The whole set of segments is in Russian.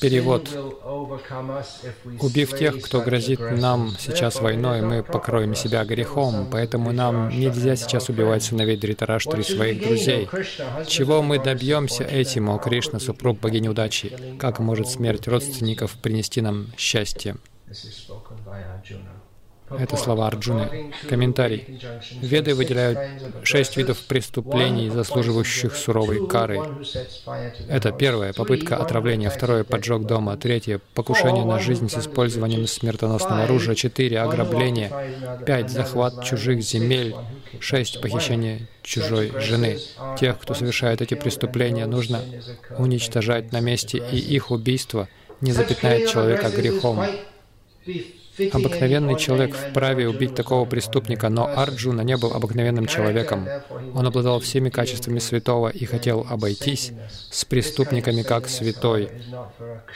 Перевод. Убив тех, кто грозит нам сейчас войной, мы покроем себя грехом, поэтому нам нельзя сейчас убивать сыновей Дритараштри своих друзей. Чего мы добьемся этим, о Кришна, супруг богини удачи? Как может смерть родственников принести нам счастье? Это слова Арджуны. Комментарий. Веды выделяют шесть видов преступлений, заслуживающих суровой кары. Это первое — попытка отравления, второе — поджог дома, третье — покушение на жизнь с использованием смертоносного оружия, четыре — ограбление, пять — захват чужих земель, шесть — похищение чужой жены. Тех, кто совершает эти преступления, нужно уничтожать на месте, и их убийство не запятнает человека грехом. Обыкновенный человек вправе убить такого преступника, но Арджуна не был обыкновенным человеком. Он обладал всеми качествами святого и хотел обойтись с преступниками как святой.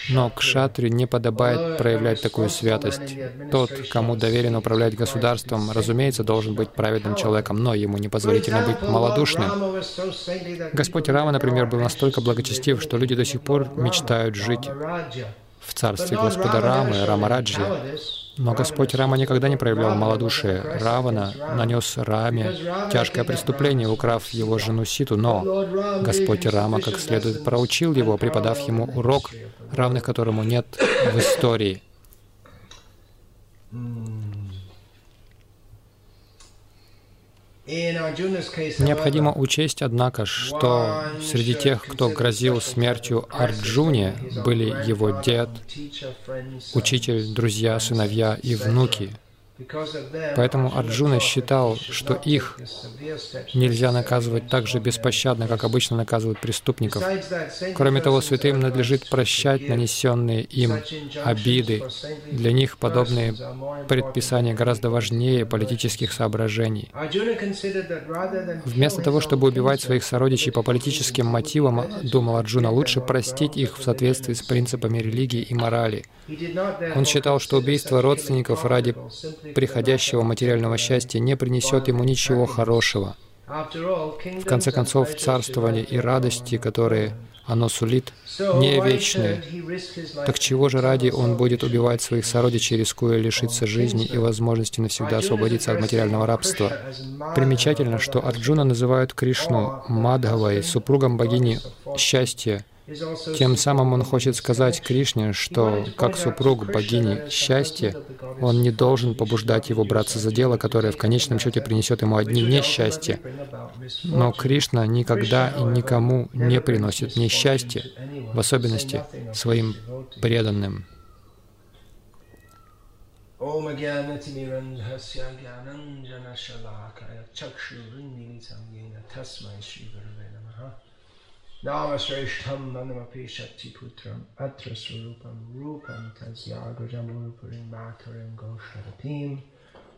Но к шатрию не подобает проявлять такую святость. Тот, кому доверено управлять государством, разумеется, должен быть праведным человеком, но ему непозволительно быть малодушным. Господь Рама, например, был настолько благочестив, что люди до сих пор мечтают жить в царстве Господа Рамы, Рамараджи. Но Господь Рама никогда не проявлял малодушие. Равана нанес Раме тяжкое преступление, украв его жену Ситу, но Господь Рама как следует проучил его, преподав ему урок, равных которому нет в истории. Необходимо учесть, однако, что среди тех, кто грозил смертью Арджуне, были его дед, учитель, друзья, сыновья и внуки — Поэтому Арджуна считал, что их нельзя наказывать так же беспощадно, как обычно наказывают преступников. Кроме того, святым надлежит прощать нанесенные им обиды. Для них подобные предписания гораздо важнее политических соображений. Вместо того, чтобы убивать своих сородичей по политическим мотивам, думал Арджуна, лучше простить их в соответствии с принципами религии и морали. Он считал, что убийство родственников ради приходящего материального счастья не принесет ему ничего хорошего. В конце концов, царствование и радости, которые оно сулит, не вечные. Так чего же ради он будет убивать своих сородичей, рискуя лишиться жизни и возможности навсегда освободиться от материального рабства? Примечательно, что Арджуна называют Кришну Мадхавой, супругом богини счастья, тем самым он хочет сказать Кришне, что как супруг богини счастья, он не должен побуждать его браться за дело, которое в конечном счете принесет ему одни несчастья. Но Кришна никогда и никому не приносит несчастья, в особенности своим преданным. Om Agyanatimirandhasya Gyananjanashalakaya Chakshurunnilisam Yena Tasmai Shri Gurave Namaha नामश्रेष्ठं मनमपि शक्तिपुत्रम् अत्र स्वरूपं रूपं तस्याग्रजमुरुपुरीं माथुरीं गोष्ठरतीं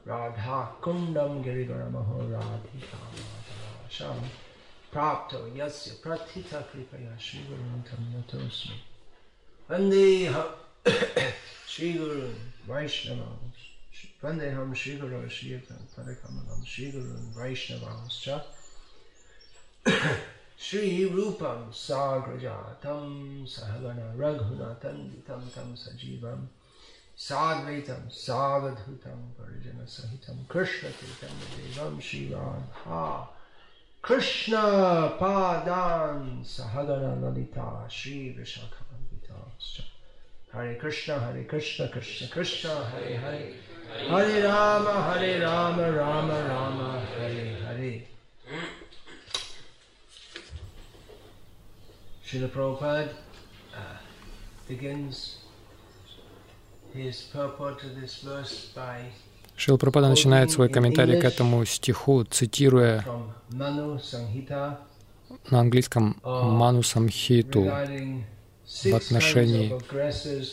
राधाकुण्डं गिरिगणमहो राधिकामातराशं प्राप्तो यस्य प्रथितकृपया श्रीगुरुं तं नतोऽस्मि वन्देह श्रीगुरुन् वैष्णवांश्च वन्देहं श्रीगुरो श्रीयुतं पदकमलं श्रीगुरुन् वैष्णवांश्च श्रीरूपं साग्रजातं सहगण रघुनाथन्दितं तं सजीवं साद्वैतं सावधूतं परिजनसहितं कृष्णचैतन्यदेवं श्रीराधा कृष्णपादान् सहगणललिता श्रीविशाखवन्दिताश्च हरे कृष्ण हरे कृष्ण कृष्ण कृष्ण, हरे हरे। हरे राम हरे राम राम राम, हरे Hare. Srila Prabhupada uh, begins his purport to this verse by Шрила Прабхупада начинает свой комментарий к этому стиху, цитируя на английском Ману Самхиту в отношении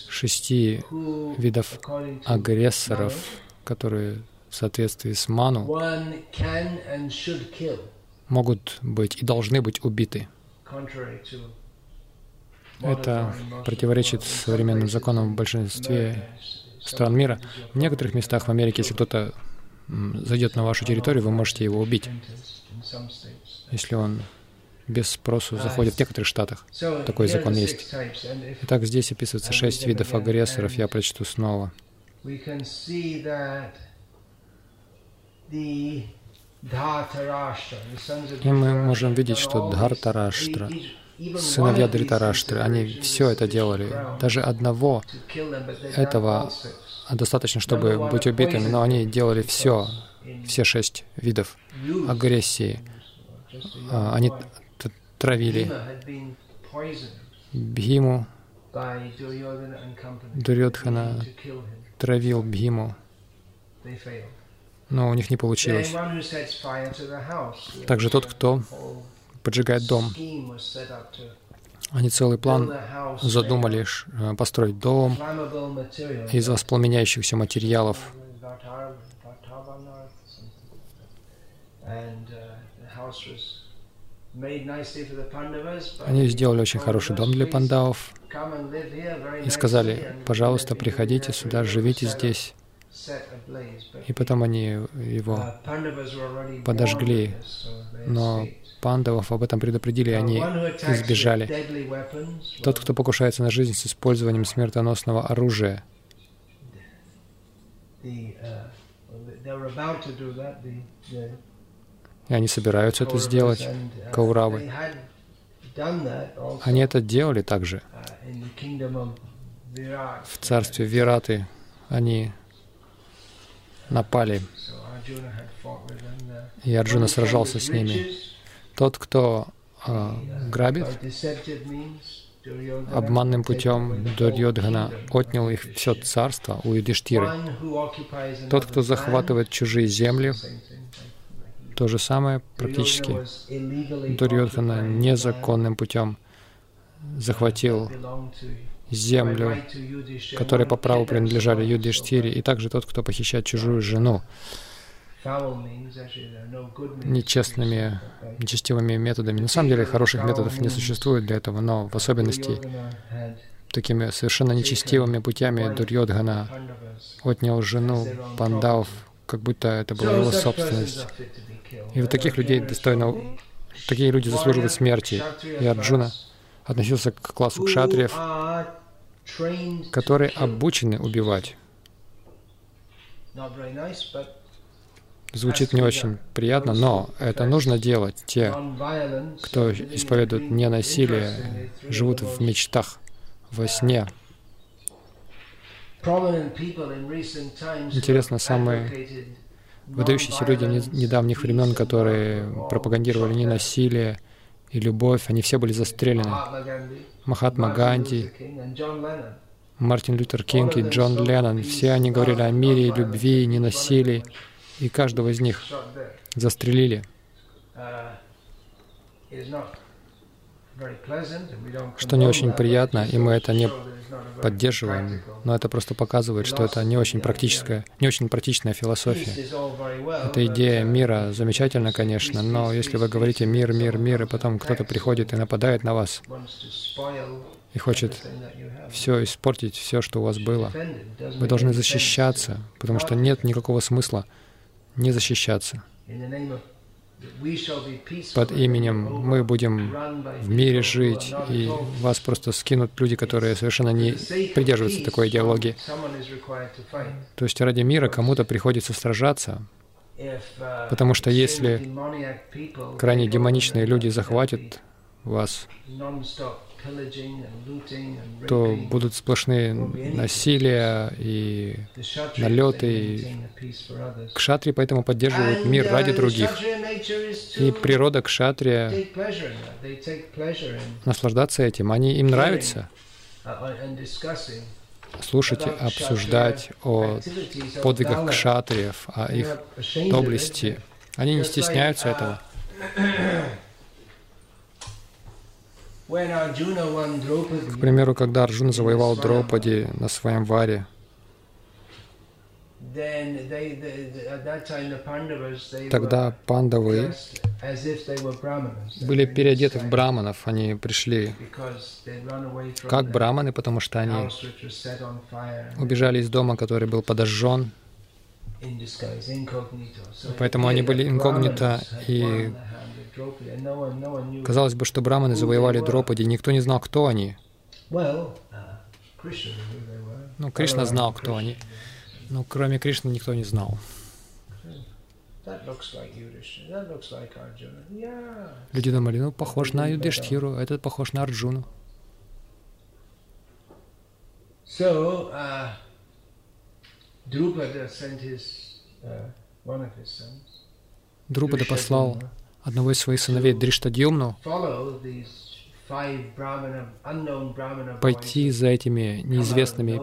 шести видов агрессоров, которые в соответствии с Ману могут быть и должны быть убиты. Это противоречит современным законам в большинстве стран мира. В некоторых местах в Америке, если кто-то зайдет на вашу территорию, вы можете его убить, если он без спросу заходят в некоторых штатах. Такой закон есть. Итак, здесь описывается шесть видов агрессоров. Я прочту снова. И мы можем видеть, что Дхартараштра, сыновья Дритараштры, они все это делали. Даже одного этого достаточно, чтобы быть убитыми, но они делали все, все шесть видов агрессии. А, они травили Бхиму, Дурьодхана травил Бхиму, но у них не получилось. Также тот, кто поджигает дом. Они целый план задумали э, построить дом из воспламеняющихся материалов. Они сделали очень хороший дом для пандавов и сказали, пожалуйста, приходите сюда, живите здесь. И потом они его подожгли, но пандавов об этом предупредили, они избежали. Тот, кто покушается на жизнь с использованием смертоносного оружия, и они собираются это сделать, Кауравы. Они это делали также. В царстве Вираты они напали, и Арджуна сражался с ними. Тот, кто э, грабит обманным путем Дурьодхана отнял их все царство у Юдиштиры. Тот, кто захватывает чужие земли, то же самое практически Дурьодхана незаконным путем захватил землю, которая по праву принадлежали Юдиштире, и также тот, кто похищает чужую жену нечестными, нечестивыми методами. На самом деле хороших методов не существует для этого, но в особенности такими совершенно нечестивыми путями Дурьодхана отнял жену пандав, как будто это была его собственность. И вот таких людей достойно, такие люди заслуживают смерти. И Арджуна относился к классу кшатриев, которые обучены убивать. Звучит не очень приятно, но это нужно делать. Те, кто исповедует ненасилие, живут в мечтах, во сне. Интересно, самые выдающиеся люди недавних времен, которые пропагандировали ненасилие и любовь, они все были застрелены. Махатма Ганди, Мартин Лютер Кинг и Джон Леннон, все они говорили о мире, любви, ненасилии и каждого из них застрелили. Что не очень приятно, и мы это не поддерживаем, но это просто показывает, что это не очень практическая, не очень практичная философия. Эта идея мира замечательна, конечно, но если вы говорите «мир, мир, мир», и потом кто-то приходит и нападает на вас, и хочет все испортить, все, что у вас было, вы должны защищаться, потому что нет никакого смысла не защищаться. Под именем мы будем в мире жить, и вас просто скинут люди, которые совершенно не придерживаются такой идеологии. То есть ради мира кому-то приходится сражаться, потому что если крайне демоничные люди захватят вас, то будут сплошные насилия и налеты. Кшатри поэтому поддерживают мир ради других. И природа кшатрия наслаждаться этим. Они им нравится слушать и обсуждать о подвигах кшатриев, о их доблести. Они не стесняются этого. К примеру, когда Арджуна завоевал Дропади на своем варе, Тогда пандавы были переодеты в браманов, они пришли как браманы, потому что они убежали из дома, который был подожжен, поэтому они были инкогнито и Казалось бы, что браманы завоевали Дропади, никто не знал, кто они. uh, Ну, Кришна знал, кто они. Но кроме Кришны никто не знал. Люди думали, ну, похож на Юдиштхиру, этот похож на Арджуну. So, uh, Drupada sent his, uh, one of his sons. Друпада послал одного из своих сыновей Дриштадьюмну пойти за этими неизвестными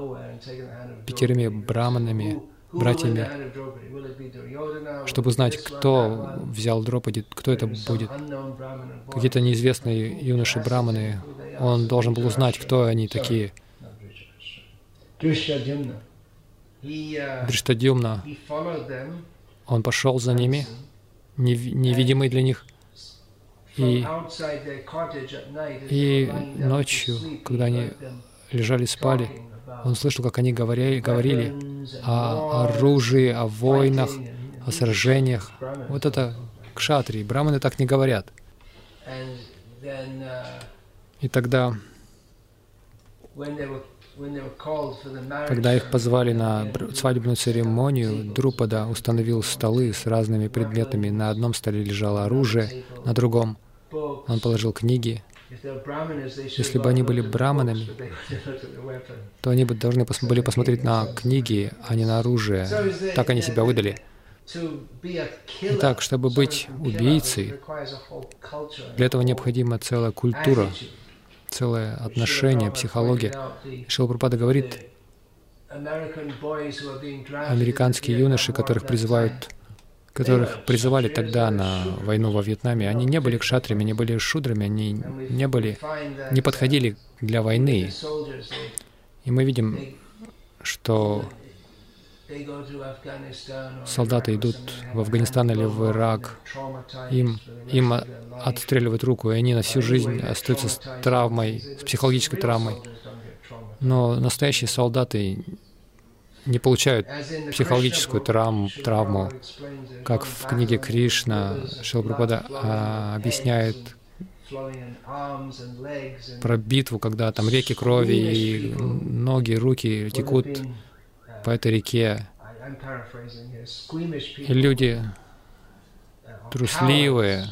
пятерыми браманами, братьями, чтобы узнать, кто взял Дропади, кто это будет. Какие-то неизвестные юноши-браманы. Он должен был узнать, кто они такие. Uh, Дриштадьюмна, он пошел за ними, невидимый для них. И и ночью, когда они лежали, спали, он слышал, как они говорили, говорили о оружии, о войнах, о сражениях. Вот это кшатрии. Браманы так не говорят. И тогда, когда их позвали на свадебную церемонию, Друпада установил столы с разными предметами. На одном столе лежало оружие, на другом он положил книги. Если бы они были браманами, то они бы должны пос- были посмотреть на книги, а не на оружие. Так они себя выдали. Итак, чтобы быть убийцей, Для этого необходима целая культура. Целое отношение, психология. Шилапрапада говорит, американские юноши, которых призывают, которых призывали тогда на войну во Вьетнаме, они не были кшатрами, они были шудрами, они не были, не подходили для войны. И мы видим, что солдаты идут в Афганистан или в Ирак, им, им отстреливают руку, и они на всю жизнь остаются с травмой, с психологической травмой. Но настоящие солдаты не получают психологическую травм, травму, как в книге Кришна Шилпрапада а, объясняет про битву, когда там реки крови и ноги, руки текут по этой реке. И люди трусливые,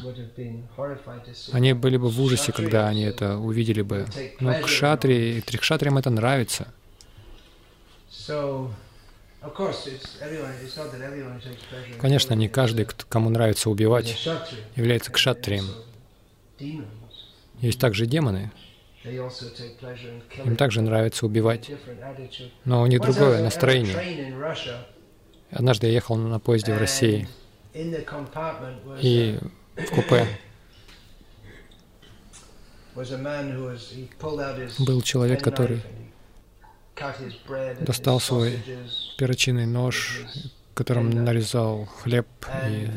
они были бы в ужасе, когда они это увидели бы. Но кшатри, трикшатриям это нравится. Конечно, не каждый, кому нравится убивать, является кшатрием. Есть также демоны. Им также нравится убивать. Но у них другое настроение. Однажды я ехал на поезде в России, и в купе был человек, который достал свой перочинный нож, которым нарезал хлеб и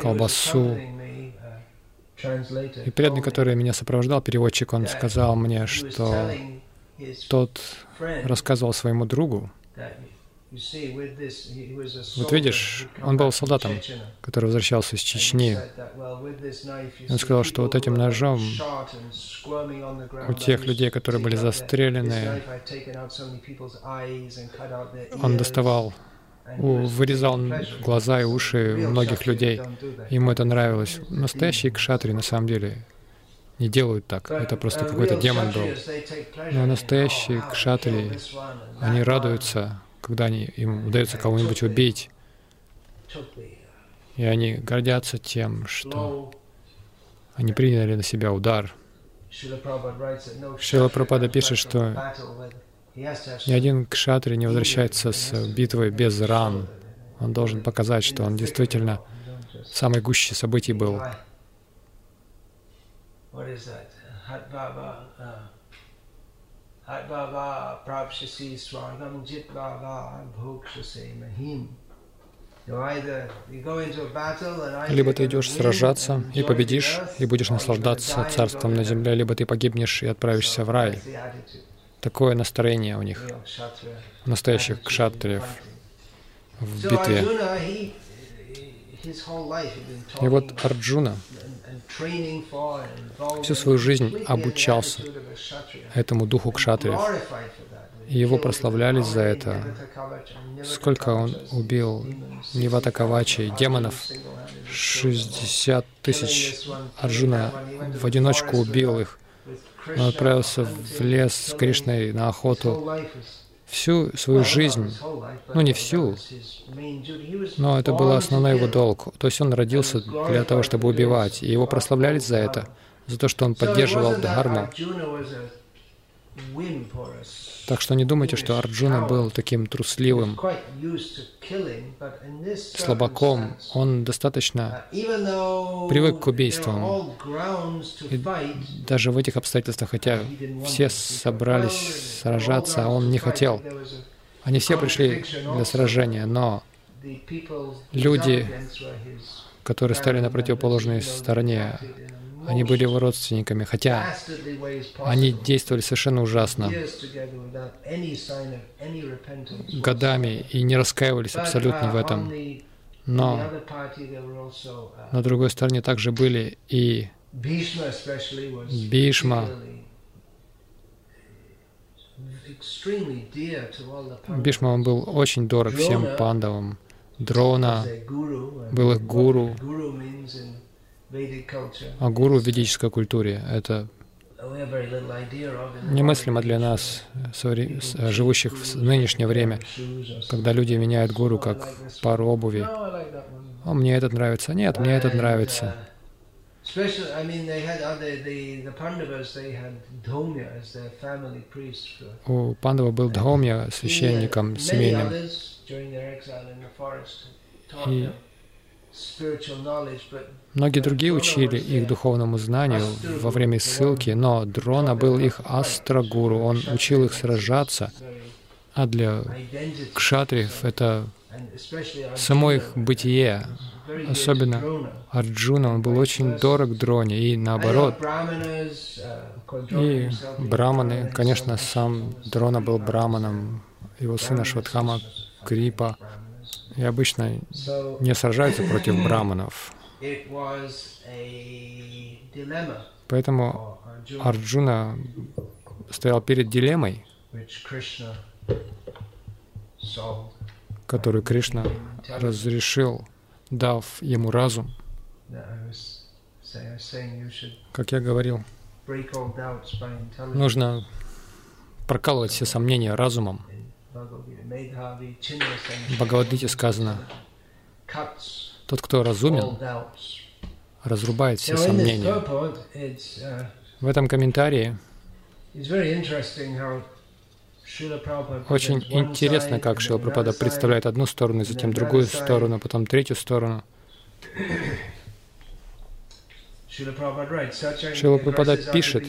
колбасу. И преданный, который меня сопровождал, переводчик, он сказал мне, что тот рассказывал своему другу, вот видишь, он был солдатом, который возвращался из Чечни. Он сказал, что вот этим ножом у тех людей, которые были застрелены, он доставал, вырезал глаза и уши многих людей. Ему это нравилось. Настоящие кшатри на самом деле не делают так. Это просто какой-то демон был. Но настоящие кшатри, они радуются, когда они, им удается кого-нибудь убить. И они гордятся тем, что они приняли на себя удар. Шила Прабхупада пишет, что Ни один кшатри не возвращается с битвы без ран. Он должен показать, что он действительно в самой гуще событий был. Uh, Либо ты идешь сражаться и победишь, и будешь наслаждаться царством на земле, либо ты погибнешь и отправишься в рай. Такое настроение у них, kshatriya настоящих кшатриев в битве. И вот Арджуна всю свою жизнь обучался этому духу кшатриев. И его прославляли за это. Сколько он убил Ниватакавачи, демонов, 60 тысяч Арджуна в одиночку убил их. Он отправился в лес с Кришной на охоту. Всю свою жизнь, ну не всю, но это был основной его долг. То есть он родился для того, чтобы убивать, и его прославляли за это, за то, что он поддерживал Дхарму. Так что не думайте, что Арджуна был таким трусливым, слабаком. Он достаточно привык к убийствам. И даже в этих обстоятельствах, хотя все собрались сражаться, а он не хотел. Они все пришли для сражения, но люди, которые стали на противоположной стороне, они были его родственниками, хотя они действовали совершенно ужасно, годами и не раскаивались абсолютно в этом. Но на другой стороне также были и Бишма. Бишма он был очень дорог всем пандавам. Дрона был их гуру. А гуру в ведической культуре — это немыслимо для нас, живущих в нынешнее время, когда люди меняют гуру как пару обуви. «О, мне этот нравится». Нет, мне этот нравится. У пандава был Дхомья священником семейным. И Многие другие учили их духовному знанию во время ссылки, но Дрона был их астрагуру, он учил их сражаться, а для кшатриев это само их бытие, особенно Арджуна, он был очень дорог Дроне, и наоборот. И браманы, конечно, сам Дрона был браманом, его сына Шватхама Крипа, и обычно не сражаются против браманов. Поэтому Арджуна стоял перед дилеммой, которую Кришна разрешил, дав ему разум. Как я говорил, нужно прокалывать все сомнения разумом. В Бхагавадгите сказано, тот, кто разумен, разрубает все сомнения. В этом комментарии очень интересно, как Шила Прабхупада представляет одну сторону, затем другую сторону, потом третью сторону. Шила Прабхупада пишет,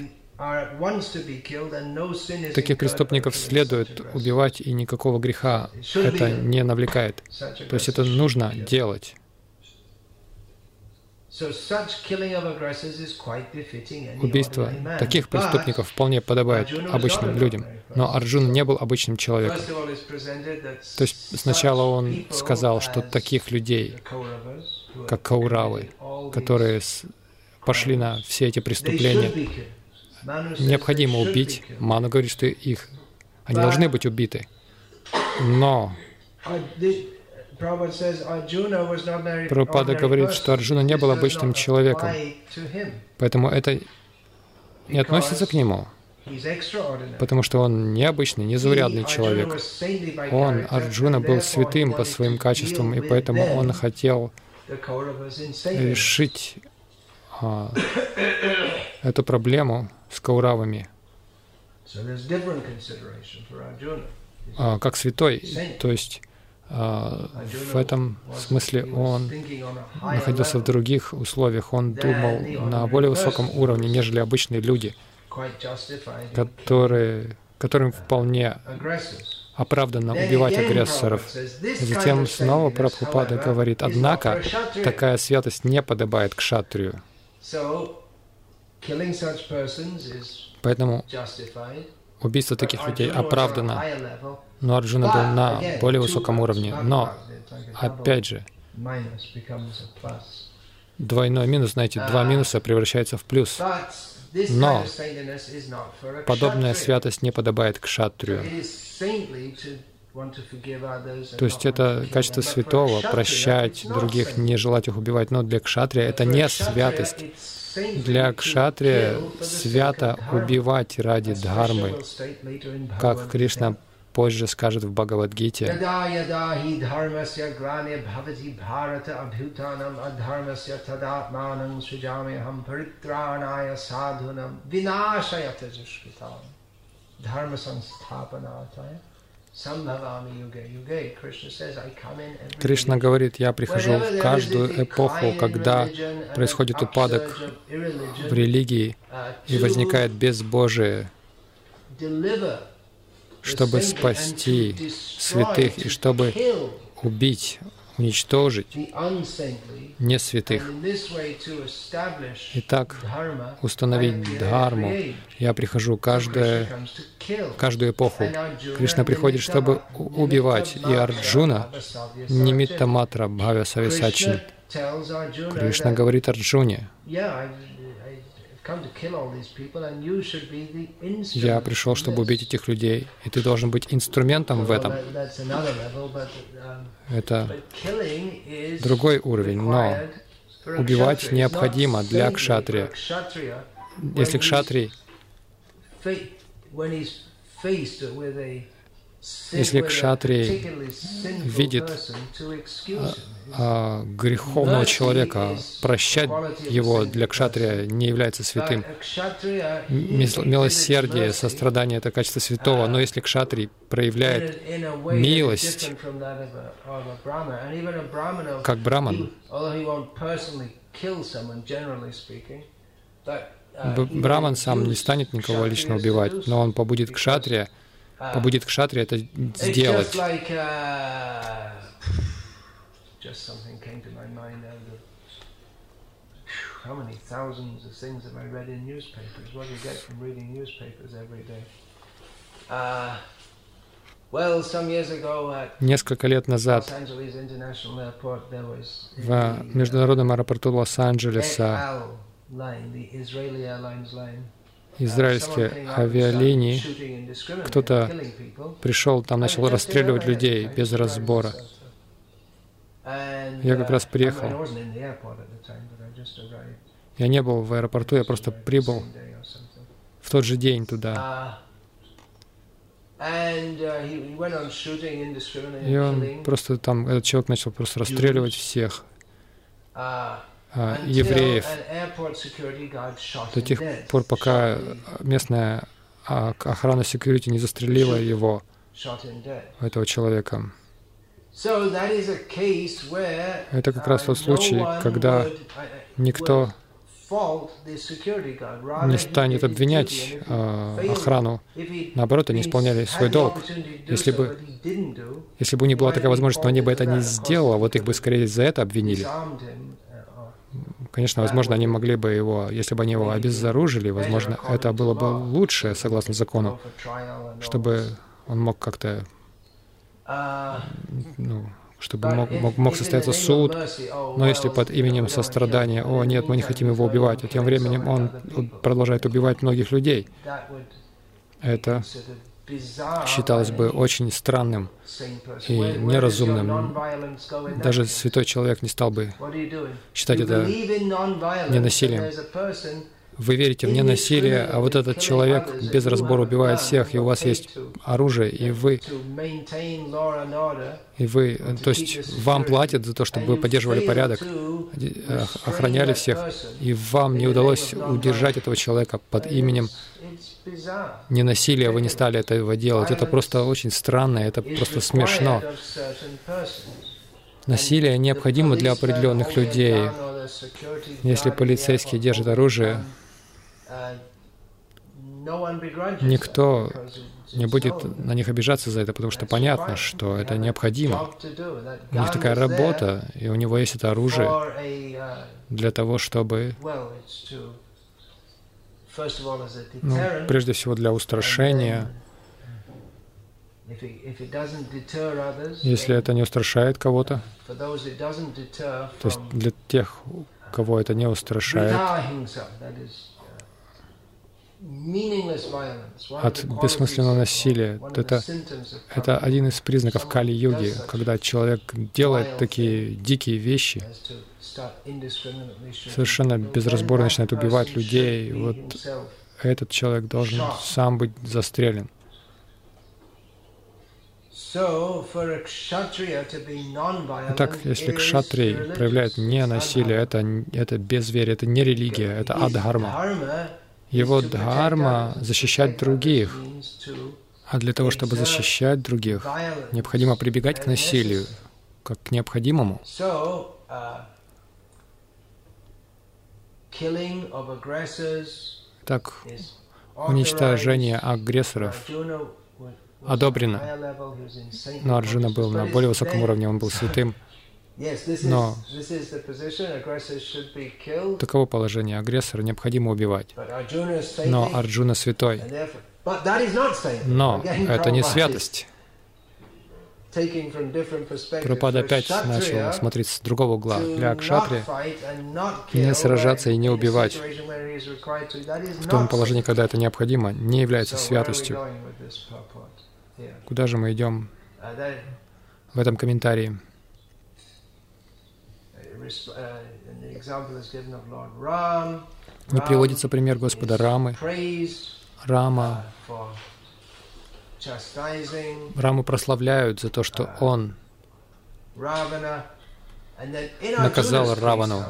Таких преступников следует убивать, и никакого греха это не навлекает. То есть это нужно делать. Убийство таких преступников вполне подобает обычным людям. Но Арджун не был обычным человеком. То есть сначала он сказал, что таких людей, как Кауравы, которые пошли на все эти преступления, необходимо убить. Ману говорит, что их, они должны быть убиты. Но Прабхупада говорит, что Арджуна не был обычным человеком, поэтому это не относится к нему, потому что он необычный, незаурядный человек. Он, Арджуна, был святым по своим качествам, и поэтому он хотел решить а, эту проблему с кауравами. А, как святой, то есть а, в этом смысле он находился в других условиях, он думал на более высоком уровне, нежели обычные люди, которые, которым вполне оправданно убивать агрессоров. Затем снова Прабхупада говорит, однако такая святость не подобает к шатрию. Поэтому убийство таких людей оправдано, но Арджуна был на более высоком уровне. Но, опять же, Двойной минус, знаете, два минуса превращаются в плюс. Но подобная святость не подобает к шатрию. То есть это качество святого, прощать других, не желать их убивать. Но для кшатрия это не святость. Для кшатрия свято убивать ради дхармы, как Кришна позже скажет в Бхагавадгите. Кришна говорит, я прихожу в каждую эпоху, когда происходит упадок в религии и возникает безбожие, чтобы спасти святых и чтобы убить, уничтожить не святых. И так установить дхарму. Я прихожу каждое, каждую эпоху. Кришна приходит, чтобы убивать. И Арджуна Нимитта Матра Бхавя Сависачин. Кришна говорит Арджуне, я пришел, чтобы убить этих людей, и ты должен быть инструментом в этом. Это другой уровень, но убивать необходимо для кшатрия. Если кшатрий если кшатрий видит а, а, греховного человека, прощать его для кшатрия не является святым. Милосердие, сострадание — это качество святого, но если кшатрий проявляет милость, как браман, Браман сам не станет никого лично убивать, но он побудит кшатрия, побудит кшатри это сделать. How many thousands of things have I read in newspapers? What do you get from reading newspapers every day? Uh, well, some years ago at Несколько лет назад в международном аэропорту Лос-Анджелеса израильские авиалинии, кто-то пришел, там начал расстреливать людей без разбора. Я как раз приехал. Я не был в аэропорту, я просто прибыл в тот же день туда. И он просто там, этот человек начал просто расстреливать всех евреев до тех пор, пока местная а, охрана security не застрелила его, этого человека. Это как раз тот случай, когда никто не станет обвинять э, охрану. Наоборот, они исполняли свой долг. Если бы, если бы у них была такая возможность, но они бы это не сделали, вот их бы скорее за это обвинили. Конечно, возможно, они могли бы его, если бы они его обезоружили, возможно, это было бы лучше, согласно закону, чтобы он мог как-то, ну, чтобы мог, мог, мог состояться суд, но если под именем сострадания, о нет, мы не хотим его убивать, а тем временем он продолжает убивать многих людей, это считалось бы очень странным и неразумным. Даже святой человек не стал бы считать это ненасилием. Вы верите в ненасилие, а вот этот человек без разбора убивает всех, и у вас есть оружие, и вы, и вы, то есть вам платят за то, чтобы вы поддерживали порядок, охраняли всех, и вам не удалось удержать этого человека под именем ненасилия, вы не стали этого делать. Это просто очень странно, это просто смешно. Насилие необходимо для определенных людей. Если полицейский держит оружие, никто не будет на них обижаться за это, потому что понятно, что это необходимо. У них такая работа, и у него есть это оружие для того, чтобы ну, прежде всего для устрашения, Если это не устрашает кого-то, то есть для тех, кого это не устрашает, uh, от бессмысленного насилия, это, это один из признаков Кали-юги, когда человек делает такие дикие вещи, совершенно безразборно начинает убивать людей. Вот этот человек должен сам быть застрелен. Итак, если кшатрий проявляет не насилие, это, это безверие, это не религия, это адхарма. Его дхарма защищать других. А для того, чтобы защищать других, необходимо прибегать к насилию, как к необходимому. So, uh, killing of aggressors Так, уничтожение агрессоров одобрено. Но Арджуна был на более высоком уровне, он был святым. Но- Таково положение. Агрессора необходимо убивать. Но Арджуна святой. Но это не святость. For опять начал смотреть с другого угла. Для кшатри не сражаться и не убивать в том положении, когда это необходимо, не является святостью. Куда же мы идем Uh, в этом комментарии? uh, uh. Не приводится пример Господа Рамы. Рама, uh, Раму прославляют за то, что он наказал Равану.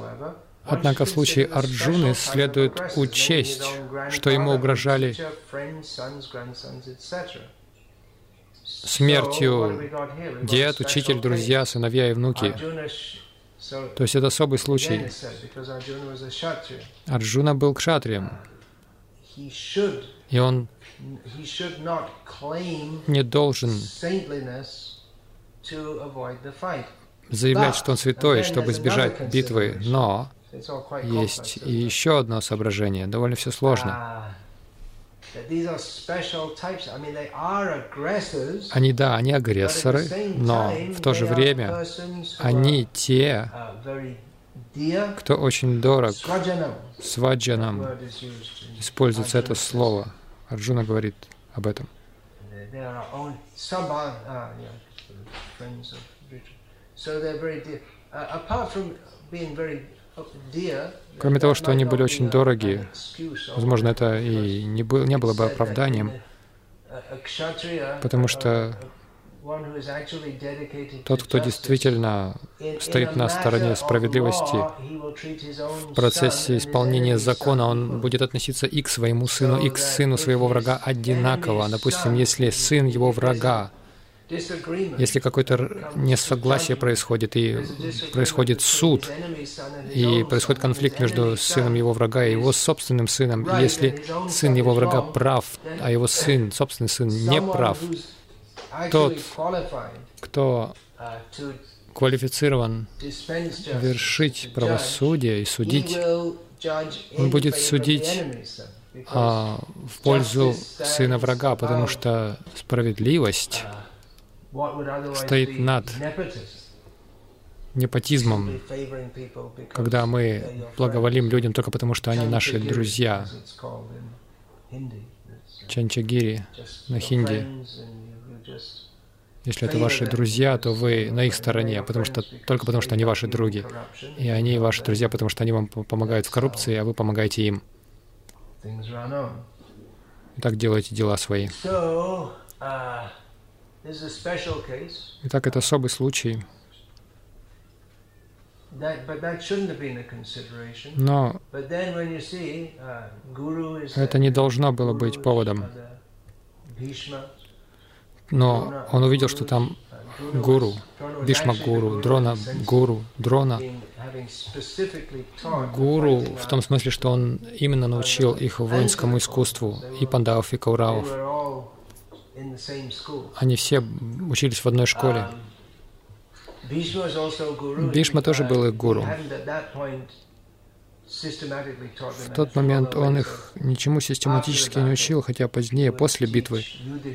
Однако в случае Арджуны следует учесть, что ему угрожали смертью дед, учитель, друзья, сыновья и внуки. То есть это особый случай. Арджуна был кшатрием, и он не должен заявлять, что он святой, чтобы избежать битвы. Но есть и еще одно соображение. Довольно все сложно. Ah, Они, да, они агрессоры, но в то же время они те, uh, кто очень дорог сваджанам. Используется это слово. Арджуна говорит об этом. Ah. Uh, uh, Кроме того, что они были очень дороги, Возможно, это и не, был, не было бы оправданием, потому uh, что тот, кто действительно стоит на стороне справедливости, в процессе исполнения закона он будет относиться и к своему сыну, и к сыну своего врага одинаково. Допустим, если сын его врага, если какое-то несогласие происходит, и происходит суд, и происходит конфликт между сыном его врага и его собственным сыном, если сын его врага прав, а его сын, собственный сын, не прав, тот, кто квалифицирован вершить правосудие и судить, он будет судить а, в пользу сына врага, потому что справедливость стоит над непотизмом, когда мы благоволим людям только потому, что они наши друзья. Чанчагири на хинди. Если это ваши друзья, то вы на их стороне, потому что, только потому, что они ваши други. И они ваши друзья, потому что они вам помогают в коррупции, а вы помогаете им. И так делаете дела свои. Uh. Итак, это особый случай. Но uh, это не должно было быть поводом. Но он увидел, что там гуру, Бишма гуру, Дрона гуру, Дрона гуру в том смысле, что он именно научил их воинскому искусству, и пандавов, и кауравов. Они все учились в одной школе. Бишма тоже был их гуру. В тот момент он их ничему систематически не учил, хотя позднее, после битвы,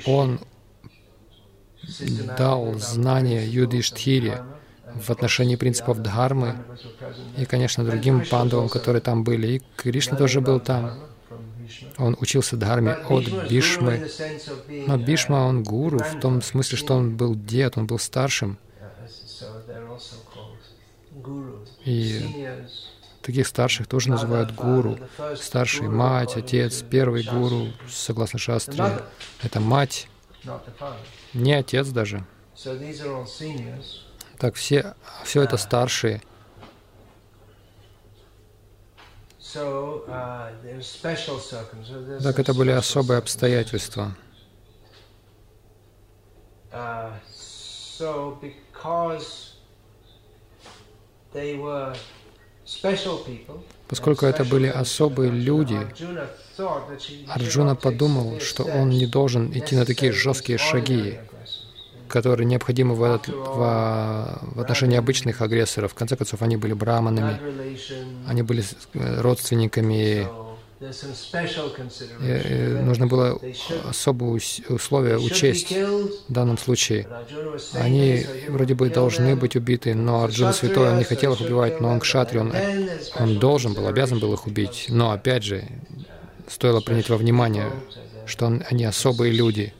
он дал знание Юдиштхире в отношении принципов Дхармы и, конечно, другим пандавам, которые там были. И Кришна тоже был там. Он учился Дхарме от Бишмы. Но Бишма, он гуру в том смысле, что он был дед, он был старшим. И таких старших тоже называют гуру. Старший мать, отец, первый гуру, согласно шастре. Это мать, не отец даже. Так все, все это старшие. Так это были особые обстоятельства. Поскольку это были особые люди, Арджуна подумал, что он не должен идти на такие жесткие шаги, которые необходимы в, этот, в, в отношении обычных агрессоров. В конце концов, они были браманами, они были э, родственниками. И нужно было особые условия учесть в данном случае. Они вроде бы должны быть убиты, но Арджуна Святой, он не хотел их убивать, но он кшатри, он, он должен был, обязан был их убить. Но опять же, стоило принять во внимание, что он, они особые люди.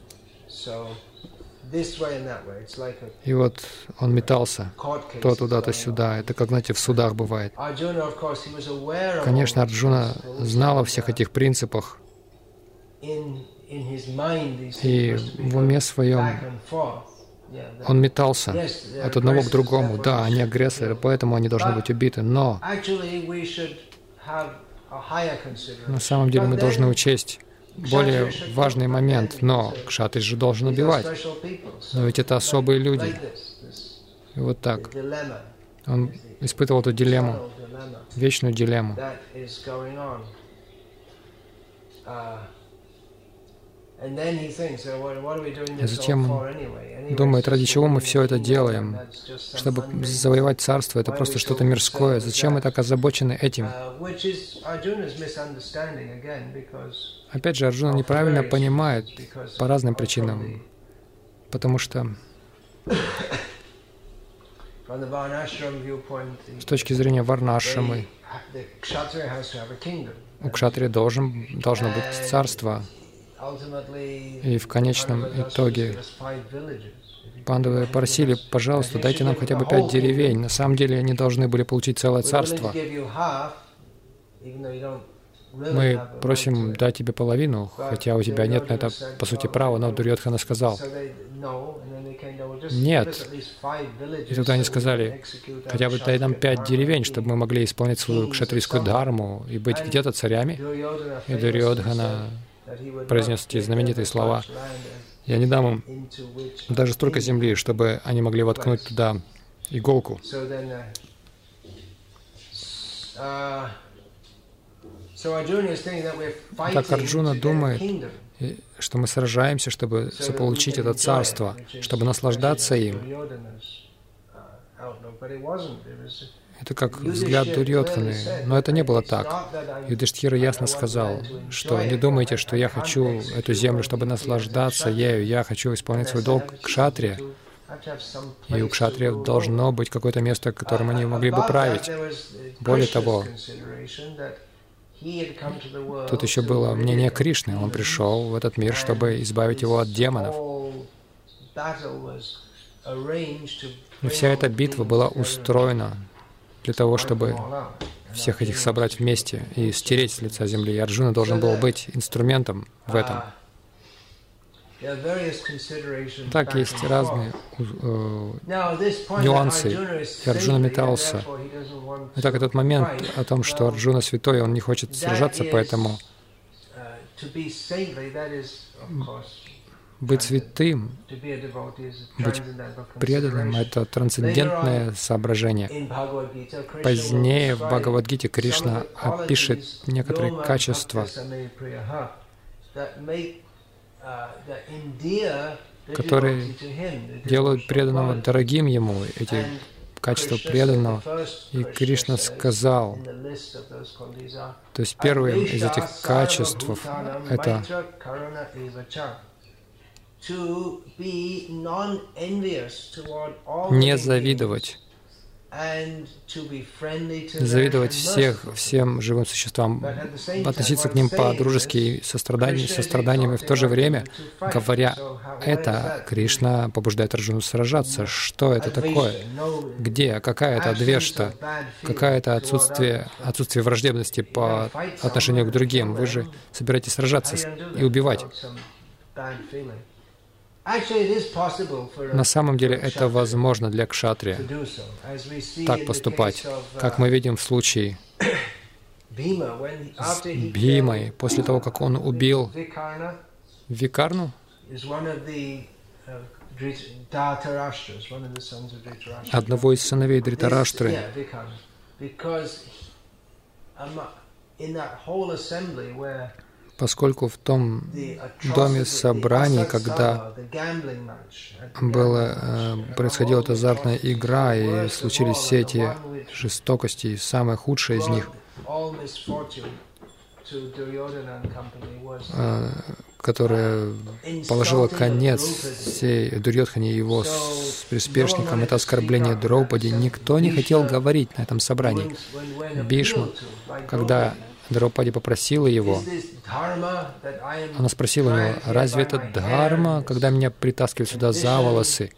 И вот он метался то туда, то сюда. Это как, знаете, в судах бывает. Конечно, Арджуна знал о всех этих принципах. И в уме своем он метался от одного к другому. Да, они агрессоры, поэтому они должны быть убиты. Но на самом деле мы должны учесть более важный момент, но кшатрис же должен убивать. Но ведь это особые люди. И вот так. Он испытывал эту дилемму, вечную дилемму. И затем он думает, ради чего мы все это делаем? Чтобы завоевать царство, это просто что-то мирское. Зачем мы так озабочены этим? Опять же, Арджуна неправильно понимает по разным причинам, потому что с точки зрения варнашрамы, у кшатрия должен, должно быть царство, и в конечном итоге пандавы просили, пожалуйста, дайте нам хотя бы пять деревень. На самом деле они должны были получить целое царство. Мы просим дать тебе половину, хотя у тебя нет на это, по сути, права, но Дурьотхана сказал, нет. И тогда они сказали, хотя бы дай нам пять деревень, чтобы мы могли исполнять свою кшатрийскую дхарму и быть где-то царями. И Дурьотхана произнес эти знаменитые слова. Я не дам им даже столько земли, чтобы они могли воткнуть туда иголку. Так Арджуна думает, что мы сражаемся, чтобы заполучить это царство, чтобы наслаждаться им. Это как взгляд Дурьотханы. Но это не было так. Юдиштхира ясно сказал, что не думайте, что я хочу эту землю, чтобы наслаждаться ею. Я хочу исполнять свой долг к кшатре. И у кшатриев должно быть какое-то место, которым они могли бы править. Более того, тут еще было мнение Кришны. Он пришел в этот мир, чтобы избавить его от демонов. И вся эта битва была устроена для того, чтобы всех этих собрать вместе и стереть с лица земли. И Арджуна должен был быть инструментом в этом. Так, есть разные э, нюансы, и Арджуна метался. Итак, этот момент о том, что Арджуна святой, он не хочет сражаться, поэтому быть святым, быть преданным — это трансцендентное соображение. Позднее в Бхагавадгите Кришна опишет некоторые качества, которые делают преданного дорогим ему, эти качества преданного. И Кришна сказал, то есть первое из этих качеств — это не завидовать, завидовать всех, всем живым существам, относиться к ним по-дружески, состраданием, состраданием, и в то же время, говоря это, Кришна побуждает Арджуну сражаться. Что это такое? Где? Какая это двешта? Какая это отсутствие, отсутствие враждебности по отношению к другим? Вы же собираетесь сражаться и убивать. На самом деле это возможно для кшатрия, так поступать, как мы видим в случае с Бхимой, после того, как он убил Викарну, одного из сыновей Дритараштры, поскольку в том доме собраний, когда было, э, происходила эта азартная игра и случились все эти жестокости, и самое худшее из них, э, которая положила конец всей Дурьотхане и его с приспешникам, это оскорбление Дроупади. Никто не хотел говорить на этом собрании. Бишма, когда Драупади попросила его, она спросила у него, разве это дхарма, когда меня притаскивают сюда за волосы?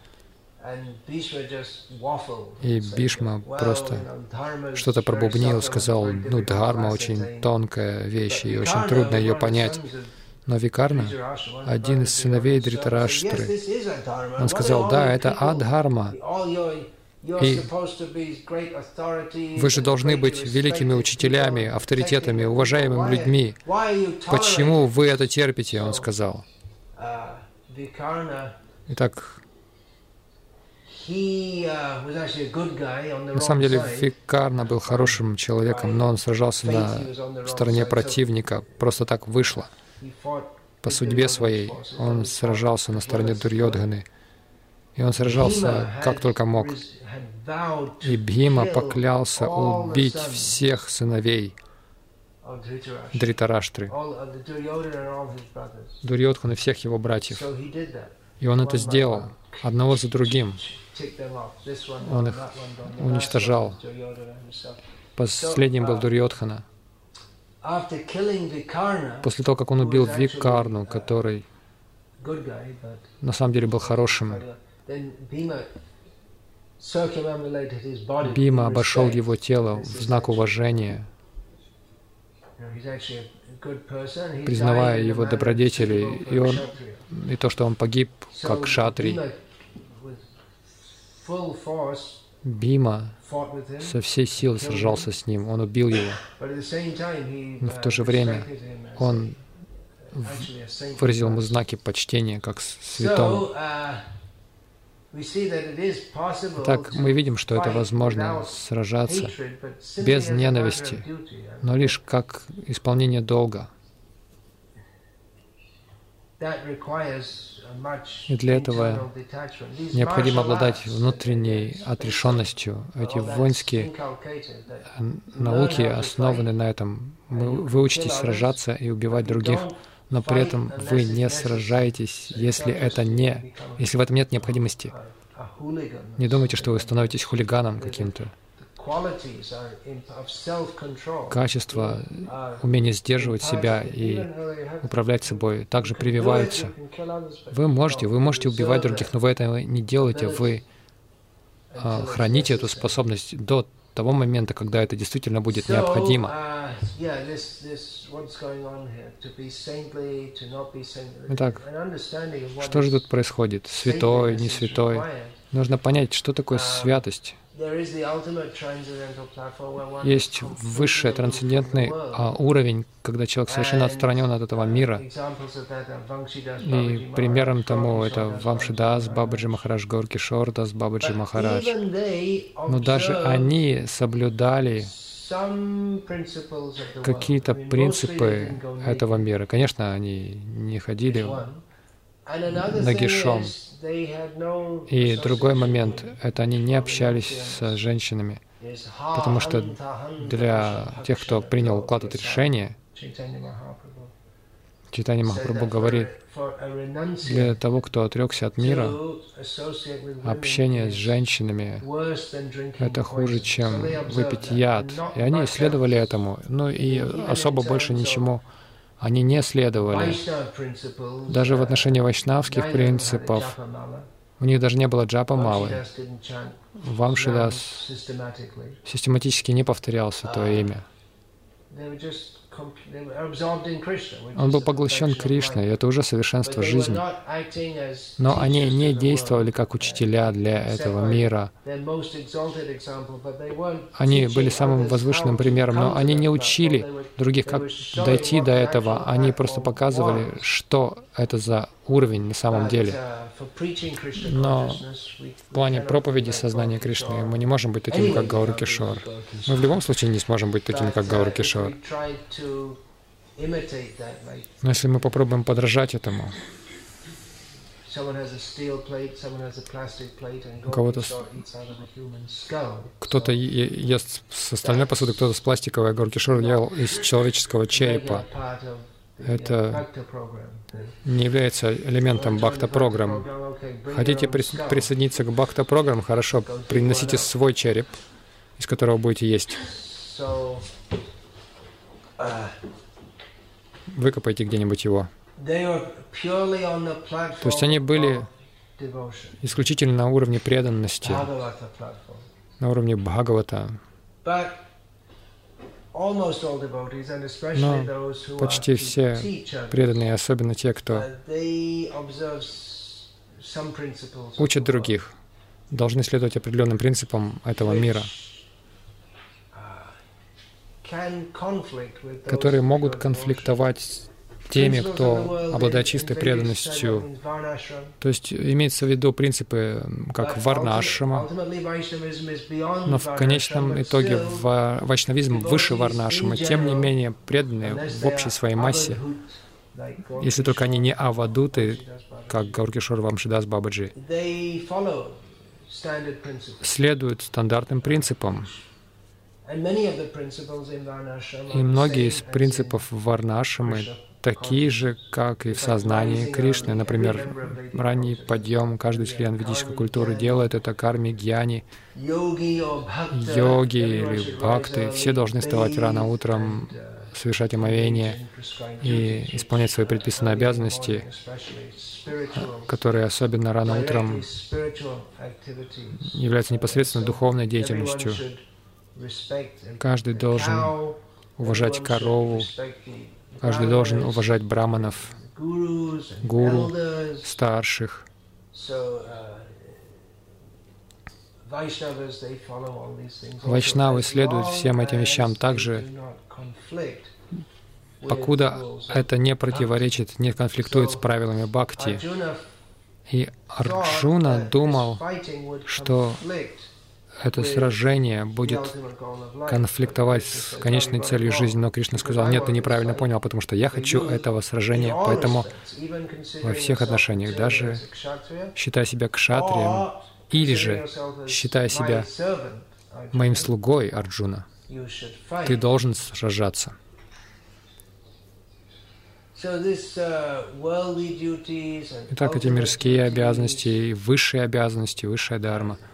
И Бишма просто что-то пробубнил, сказал, ну, дхарма очень тонкая вещь, и очень трудно ее понять. Но Викарна, один из сыновей Дритараштры, он сказал, да, это адхарма, и вы же должны быть великими учителями, авторитетами, уважаемыми людьми. Почему вы это терпите? Он сказал. Итак, на самом деле Викарна был хорошим человеком, но он сражался на стороне противника. Просто так вышло. По судьбе своей он сражался на стороне Дурьодганы. И он сражался как только мог. И Бхима поклялся убить всех сыновей Дритараштры, Дурьотхан и всех его братьев. И он это сделал, одного за другим. Он их уничтожал. Последним был Дурьотхана. После того, как он убил Викарну, который на самом деле был хорошим, Бима обошел его тело в знак уважения, признавая его добродетели, и, он, и то, что он погиб как шатри. Бима со всей силы сражался с ним, он убил его. Но в то же время он выразил ему знаки почтения, как святому. Так мы видим, что это возможно сражаться без ненависти, но лишь как исполнение долга. И для этого необходимо обладать внутренней отрешенностью. Эти воинские науки основаны на этом. Вы учитесь сражаться и убивать других но при этом вы не сражаетесь, если это не, если в этом нет необходимости. Не думайте, что вы становитесь хулиганом каким-то. Качество, умение сдерживать себя и управлять собой также прививаются. Вы можете, вы можете убивать других, но вы этого не делаете. Вы а, храните эту способность до того момента, когда это действительно будет необходимо. Итак, что же тут происходит? Святой, не святой? Нужно понять, что такое святость. Есть высший трансцендентный а, уровень, когда человек совершенно отстранен от этого мира. И примером тому это Вамшидас, Бабаджи Махарадж, Горки Шордас, Бабаджи Махарадж. Но даже они соблюдали какие-то принципы этого мира. Конечно, они не ходили нагишом. И другой момент — это они не общались с женщинами, потому что для тех, кто принял уклад от решения, Читание Махапрабху говорит, для того, кто отрекся от мира, общение с женщинами — это хуже, чем выпить яд. И они следовали этому. Ну и особо больше ничему они не следовали. Даже в отношении вайшнавских принципов у них даже не было джапа малы. Вамшидас систематически не повторял Святое Имя. Он был поглощен Кришной, и это уже совершенство жизни. Но они не действовали как учителя для этого мира. Они были самым возвышенным примером, но они не учили других, как дойти до этого. Они просто показывали, что это за уровень на самом деле. Но в плане проповеди сознания Кришны мы не можем быть такими, как Гауру Кишор. Мы в любом случае не сможем быть такими, как Гауру Кишор. Но если мы попробуем подражать этому, кого-то кто-то ест с остальной посуды, кто-то с пластиковой, а Горкишор ел из человеческого черепа это не является элементом бхакта-программ. Хотите присоединиться к бхакта-программ? Хорошо, приносите свой череп, из которого будете есть. Выкопайте где-нибудь его. То есть они были исключительно на уровне преданности, на уровне Бхагавата. Но почти все преданные, особенно те, кто учат других, должны следовать определенным принципам этого мира, которые могут конфликтовать теми, кто обладает чистой преданностью. То есть имеется в виду принципы, как варнашама, но в конечном итоге вайшнавизм выше варнашама, тем не менее преданные в общей своей массе, если только они не авадуты, как Гауркишор Вамшидас Бабаджи, следуют стандартным принципам. И многие из принципов Варнашамы такие же, как и в сознании Кришны. Например, ранний подъем, каждый член ведической культуры делает это карми, гьяни, йоги или бхакты. Все должны вставать рано утром, совершать омовение и исполнять свои предписанные обязанности, которые особенно рано утром являются непосредственно духовной деятельностью. Каждый должен уважать корову, Каждый должен уважать браманов, гуру, старших. Вайшнавы следуют всем этим вещам также, покуда это не противоречит, не конфликтует с правилами бхакти. И Арджуна думал, что это сражение будет конфликтовать с конечной целью жизни. Но Кришна сказал, нет, ты неправильно понял, потому что я хочу этого сражения, поэтому во всех отношениях, даже считая себя кшатрием, или же считая себя моим слугой Арджуна, ты должен сражаться. Итак, эти мирские обязанности, высшие обязанности, высшая дharma —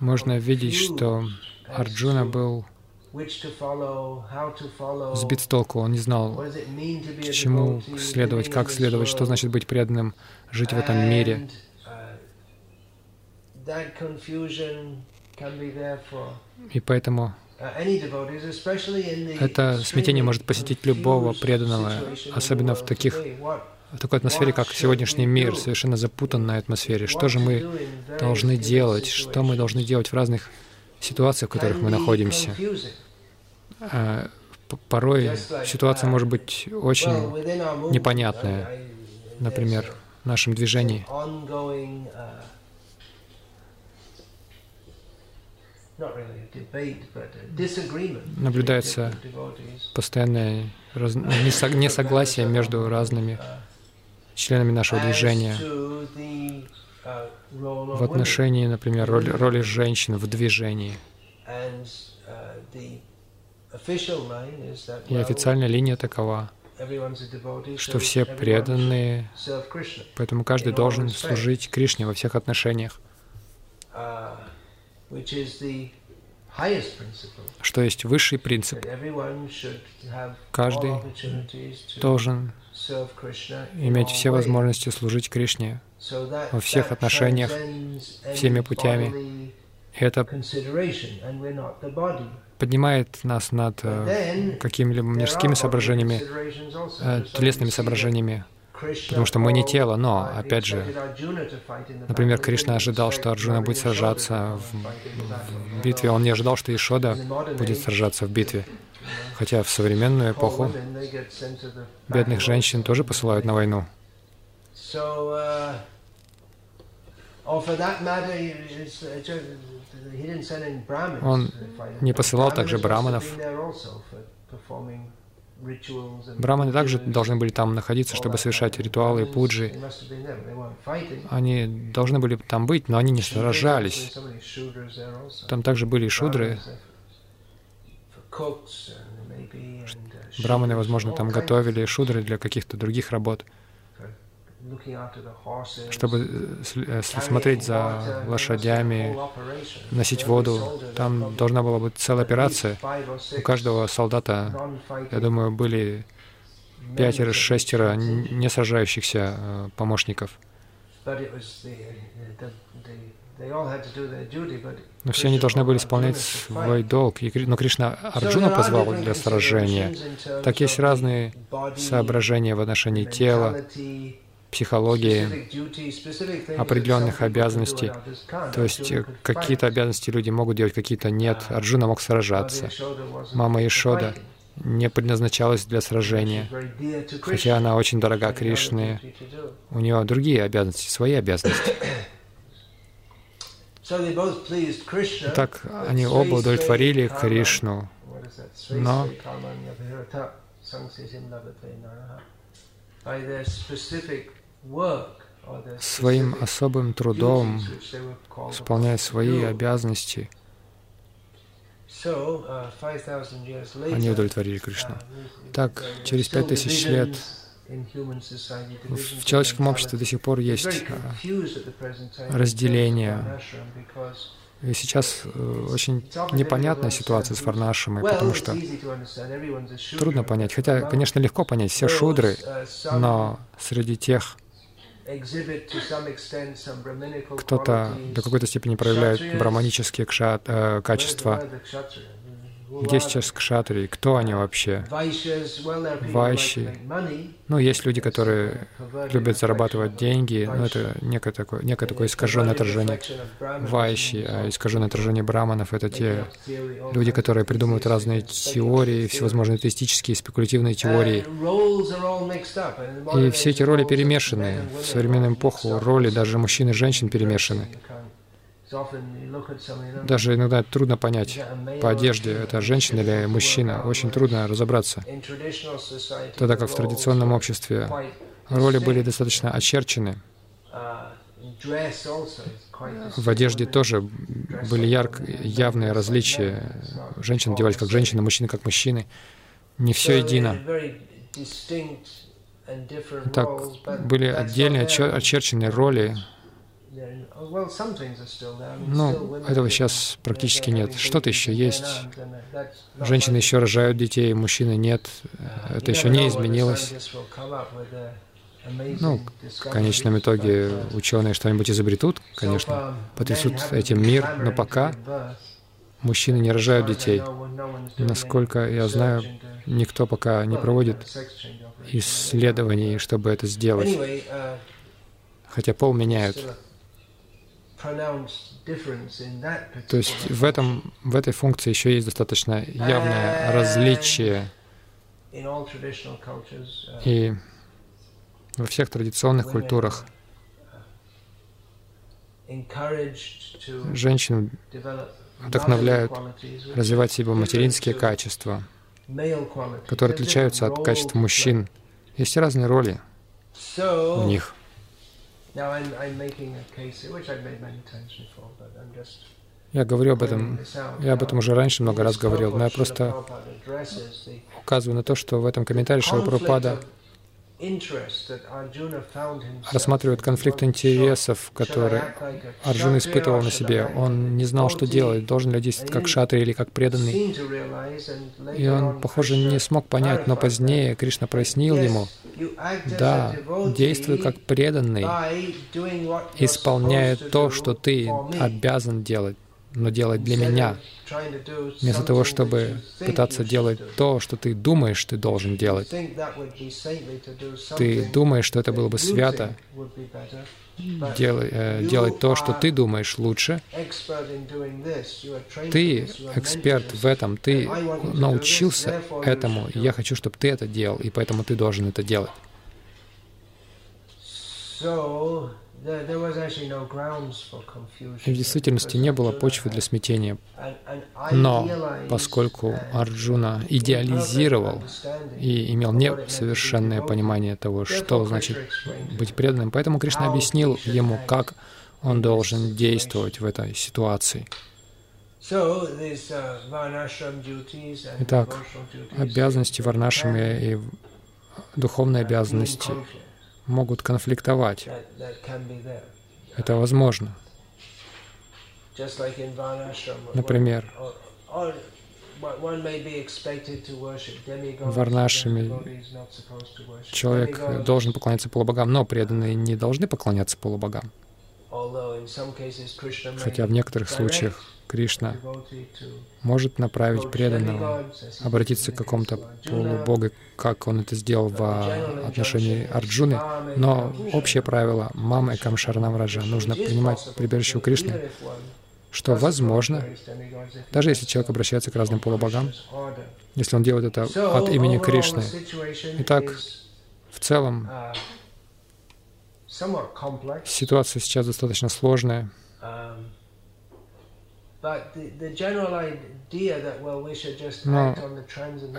можно видеть, что Арджуна был сбит с толку, он не знал, к чему следовать, как следовать, что значит быть преданным, жить в этом мире. Uh, И поэтому uh, это смятение может посетить любого преданного, особенно в таких такой атмосфере, как сегодняшний мир, совершенно запутанной атмосфере. Что же мы должны делать? Что мы должны делать в разных ситуациях, в которых мы находимся? А, порой ситуация может быть очень непонятная. Например, в нашем движении наблюдается постоянное несогласие между разными членами нашего движения в отношении, например, роли, роли женщин в движении. И официальная линия такова, что все преданные, поэтому каждый должен служить Кришне во всех отношениях, что есть высший принцип. Каждый должен иметь все возможности служить Кришне во всех отношениях, всеми путями. И это поднимает нас над э, какими-либо мирскими соображениями, э, телесными соображениями, потому что мы не тело, но, опять же, например, Кришна ожидал, что Арджуна будет сражаться в, в битве, он не ожидал, что Ишода будет сражаться в битве. Хотя в современную эпоху бедных женщин тоже посылают на войну. Он не посылал также браманов. Браманы также должны были там находиться, чтобы совершать ритуалы пуджи. Они должны были там быть, но они не сражались. Там также были и шудры. Браманы, возможно, там готовили шудры для каких-то других работ чтобы э, смотреть за лошадями, носить воду. Там должна была быть целая операция. У каждого солдата, я думаю, были пятеро-шестеро не сражающихся э, помощников. Но все они должны были исполнять свой долг. Но Кришна Арджуна позвал для сражения. Так есть разные соображения в отношении тела, психологии, определенных обязанностей. То есть э, какие-то обязанности люди могут делать, какие-то нет. Арджуна мог сражаться. Мама Ишода не предназначалась для сражения, хотя она очень дорога Кришне. У нее другие обязанности, свои обязанности. Так они оба удовлетворили Кришну, но своим особым трудом, исполняя свои обязанности, они удовлетворили Кришну. Так, через пять тысяч лет в человеческом обществе до сих пор есть разделение. И сейчас э, очень непонятная ситуация с Варнашами, потому что трудно понять. Хотя, конечно, легко понять, все шудры, но среди тех, кто-то до какой-то степени проявляет браманические кша, э, качества. Где сейчас кшатри? Кто они вообще? Вайши. Ну, есть люди, которые любят зарабатывать деньги, но это некое такое, некое такое искаженное отражение вайши, а искаженное отражение браманов — это те люди, которые придумывают разные теории, всевозможные теистические, спекулятивные теории. И все эти роли перемешаны. В современную эпоху роли даже мужчин и женщин перемешаны. Даже иногда трудно понять по одежде, это женщина или мужчина. Очень трудно разобраться. Тогда как в традиционном обществе роли были достаточно очерчены. В одежде тоже были ярк, явные различия. Женщины одевались как женщины, мужчины как мужчины. Не все едино. Так, были отдельные очерченные роли, ну, этого сейчас практически нет. Что-то еще есть. Женщины еще рожают детей, мужчины нет. Это еще не изменилось. Ну, в конечном итоге ученые что-нибудь изобретут, конечно, потрясут этим мир, но пока мужчины не рожают детей. Насколько я знаю, никто пока не проводит исследований, чтобы это сделать. Хотя пол меняют. То есть в, этом, в этой функции еще есть достаточно явное различие. Uh, И во всех традиционных культурах uh, женщин вдохновляют развивать в себе материнские качества, которые отличаются от качеств мужчин. Есть разные роли у них. Я говорю об этом, я об этом уже раньше много раз говорил, но я просто указываю на то, что в этом комментарии Шилпрапада рассматривает конфликт интересов, который Арджун испытывал на себе. Он не знал, что делать, должен ли действовать как шатри или как преданный. И он, похоже, не смог понять, но позднее Кришна прояснил ему, да, действуй как преданный, исполняя то, что ты обязан делать но делать для меня, вместо того, чтобы пытаться делать то, что ты думаешь, ты должен делать. Ты думаешь, что это было бы свято, делай, э, делать то, что ты думаешь лучше. Ты эксперт в этом, ты научился этому, и я хочу, чтобы ты это делал, и поэтому ты должен это делать. В действительности не было почвы для смятения. Но поскольку Арджуна идеализировал и имел несовершенное понимание того, что значит быть преданным, поэтому Кришна объяснил ему, как он должен действовать в этой ситуации. Итак, обязанности варнашами и духовные обязанности могут конфликтовать. Это возможно. Например, варнашами человек должен поклоняться полубогам, но преданные не должны поклоняться полубогам. Хотя в некоторых случаях Кришна может направить преданного, обратиться к какому-то полубогу, как он это сделал в отношении Арджуны, но общее правило «мам экам шаранам раджа» нужно принимать прибежище у Кришны, что возможно, даже если человек обращается к разным полубогам, если он делает это от имени Кришны. Итак, в целом, ситуация сейчас достаточно сложная, но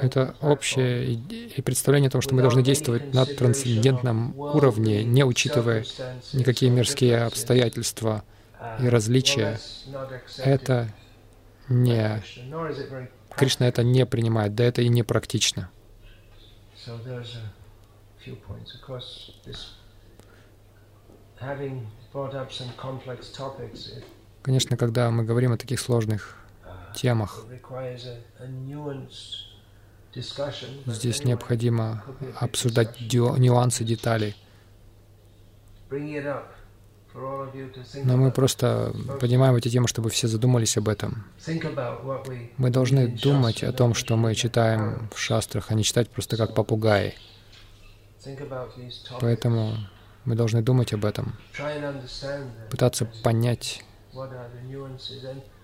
это общее и представление о том, что мы должны действовать на трансцендентном уровне, не учитывая никакие мирские обстоятельства и различия, это не... Кришна это не принимает, да это и не практично. having brought up some complex topics, it Конечно, когда мы говорим о таких сложных темах, здесь необходимо обсуждать нюансы, детали. Но мы просто поднимаем эти темы, чтобы все задумались об этом. Мы должны думать о том, что мы читаем в шастрах, а не читать просто как попугаи. Поэтому мы должны думать об этом, пытаться понять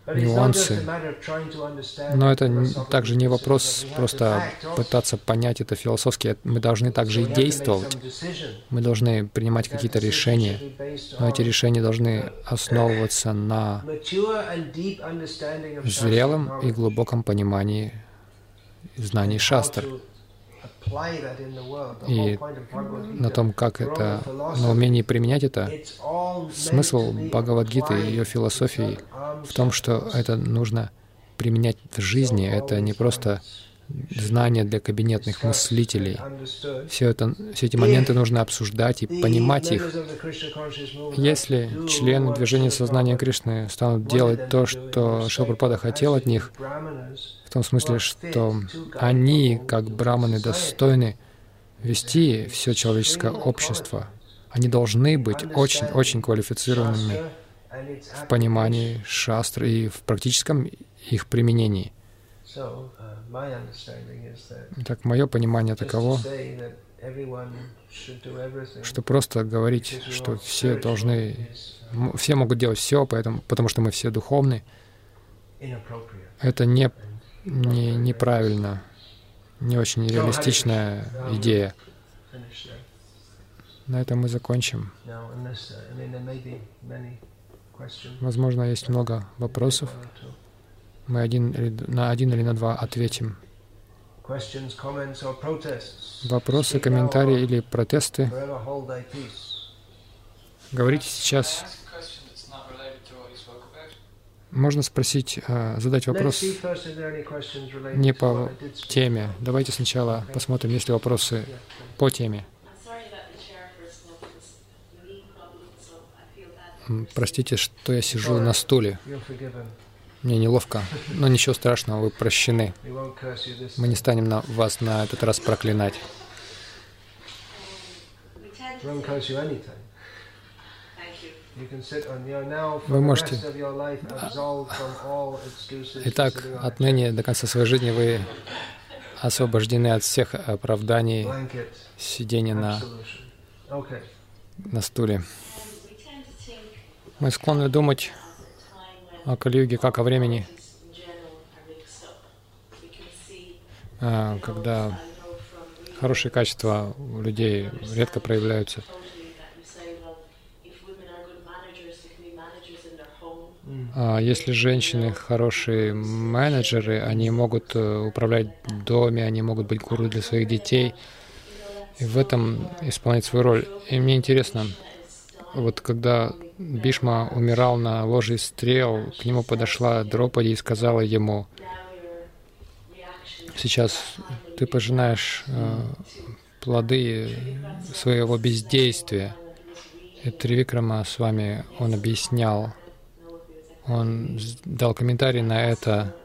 нюансы. Но это также не вопрос просто пытаться понять это философски. Мы должны также и действовать. Мы должны принимать какие-то решения. Но эти решения должны основываться на зрелом и глубоком понимании знаний шастр и на том, как это, на умении применять это. Смысл Бхагавадгиты и ее философии в том, что это нужно применять в жизни. Это не просто знания для кабинетных мыслителей. Все, это, все эти моменты нужно обсуждать и понимать их. Если члены движения сознания Кришны станут делать то, что Шилпрапада хотел от них, том смысле, что они, как браманы, достойны вести все человеческое общество, они должны быть очень-очень квалифицированными в понимании шастры и в практическом их применении. Так, мое понимание таково, что просто говорить, что все должны, все могут делать все, поэтому, потому что мы все духовны, это не, не, неправильно, не очень реалистичная идея. На этом мы закончим. Возможно, есть много вопросов. Мы один на один или на два ответим. Вопросы, комментарии или протесты. Говорите сейчас. Можно спросить, э, задать вопрос не по теме. Давайте сначала посмотрим, есть ли вопросы по теме. Простите, что я сижу на стуле. Мне неловко, но ничего страшного, вы прощены. Мы не станем на вас на этот раз проклинать. Вы можете... Итак, отныне до конца своей жизни вы освобождены от всех оправданий сидения на, на стуле. Мы склонны думать о Кали-юге как о времени, а, когда хорошие качества у людей редко проявляются. Если женщины хорошие менеджеры, они могут э, управлять доме, они могут быть гуру для своих детей, и в этом исполнять свою роль. И мне интересно, вот когда Бишма умирал на ложе стрел, к нему подошла Дропади и сказала ему, сейчас ты пожинаешь э, плоды своего бездействия. И Тривикрама с вами он объяснял, он дал комментарий на это.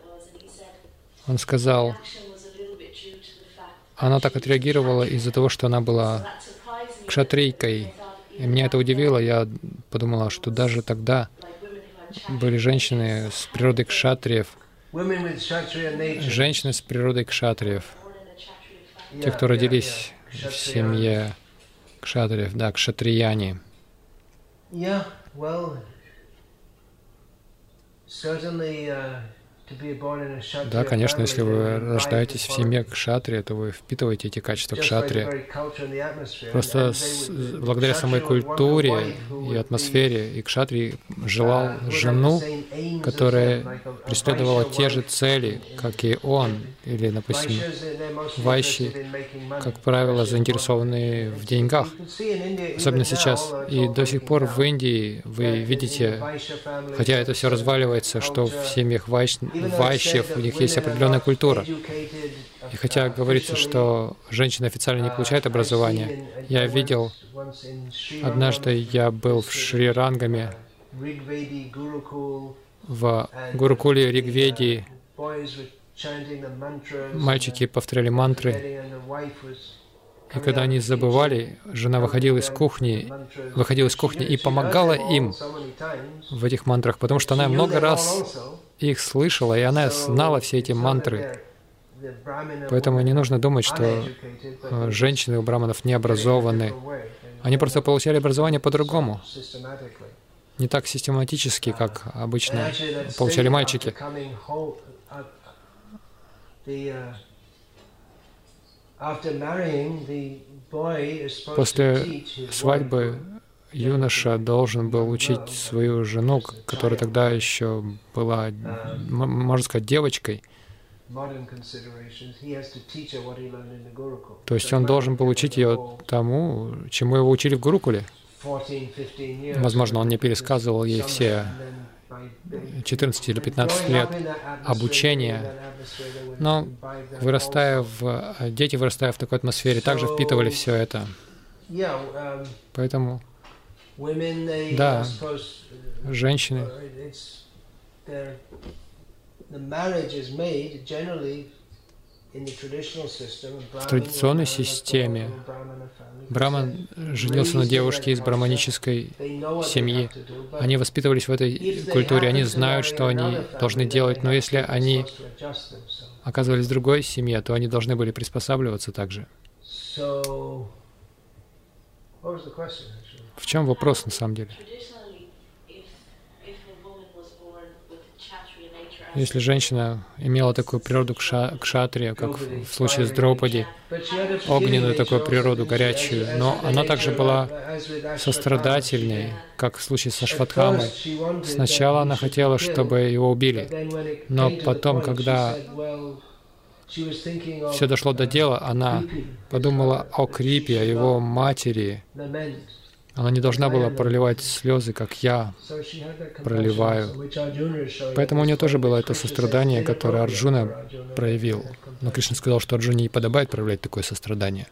Он сказал, она так отреагировала из-за того, что она была кшатрийкой, и меня это удивило. Я подумала, что даже тогда были женщины с природой кшатриев, женщины с природой кшатриев, те, кто родились в семье кшатриев, да, кшатрияне. certainly uh, Да, конечно, если вы рождаетесь в семье кшатри, то вы впитываете эти качества кшатри. Просто с, благодаря самой культуре и атмосфере и кшатри желал жену, которая преследовала те же цели, как и он, или, допустим, вайши, как правило, заинтересованы в деньгах, особенно сейчас. И до сих пор в Индии вы видите, хотя это все разваливается, что в семьях вайш вайщев, у них есть определенная культура. И хотя говорится, что женщины официально не получают образование, я видел, однажды я был в Шри-Рангаме, в Гурукуле Ригведи, мальчики повторяли мантры, и когда они забывали, жена выходила из кухни, выходила из кухни и помогала им в этих мантрах, потому что она много раз их слышала, и она знала все эти мантры. Поэтому не нужно думать, что э, женщины у браманов не образованы. Они просто получали образование по-другому. Не так систематически, как обычно получали мальчики. После свадьбы юноша должен был учить свою жену, которая тогда еще была, можно сказать, девочкой. То есть он должен был учить ее тому, чему его учили в Гурукуле. Возможно, он не пересказывал ей все 14 или 15 лет обучения, но вырастая в, дети, вырастая в такой атмосфере, также впитывали все это. Поэтому да, женщины. В традиционной системе Браман женился на девушке из браманической семьи. Они воспитывались в этой культуре, они знают, что они должны делать, но если они оказывались в другой семье, то они должны были приспосабливаться также. В чем вопрос на самом деле? Если женщина имела такую природу кша, кшатрия, как в случае с Дропади, огненную такую природу, горячую, но она также была сострадательней, как в случае со Шватхамой. Сначала она хотела, чтобы его убили, но потом, когда все дошло до дела, она подумала о Крипе, о его матери, Она не должна была проливать слезы, как я проливаю. Поэтому у нее тоже было это сострадание, которое Арджуна проявил. Но Кришна сказал, что Арджуне не подобает проявлять такое сострадание.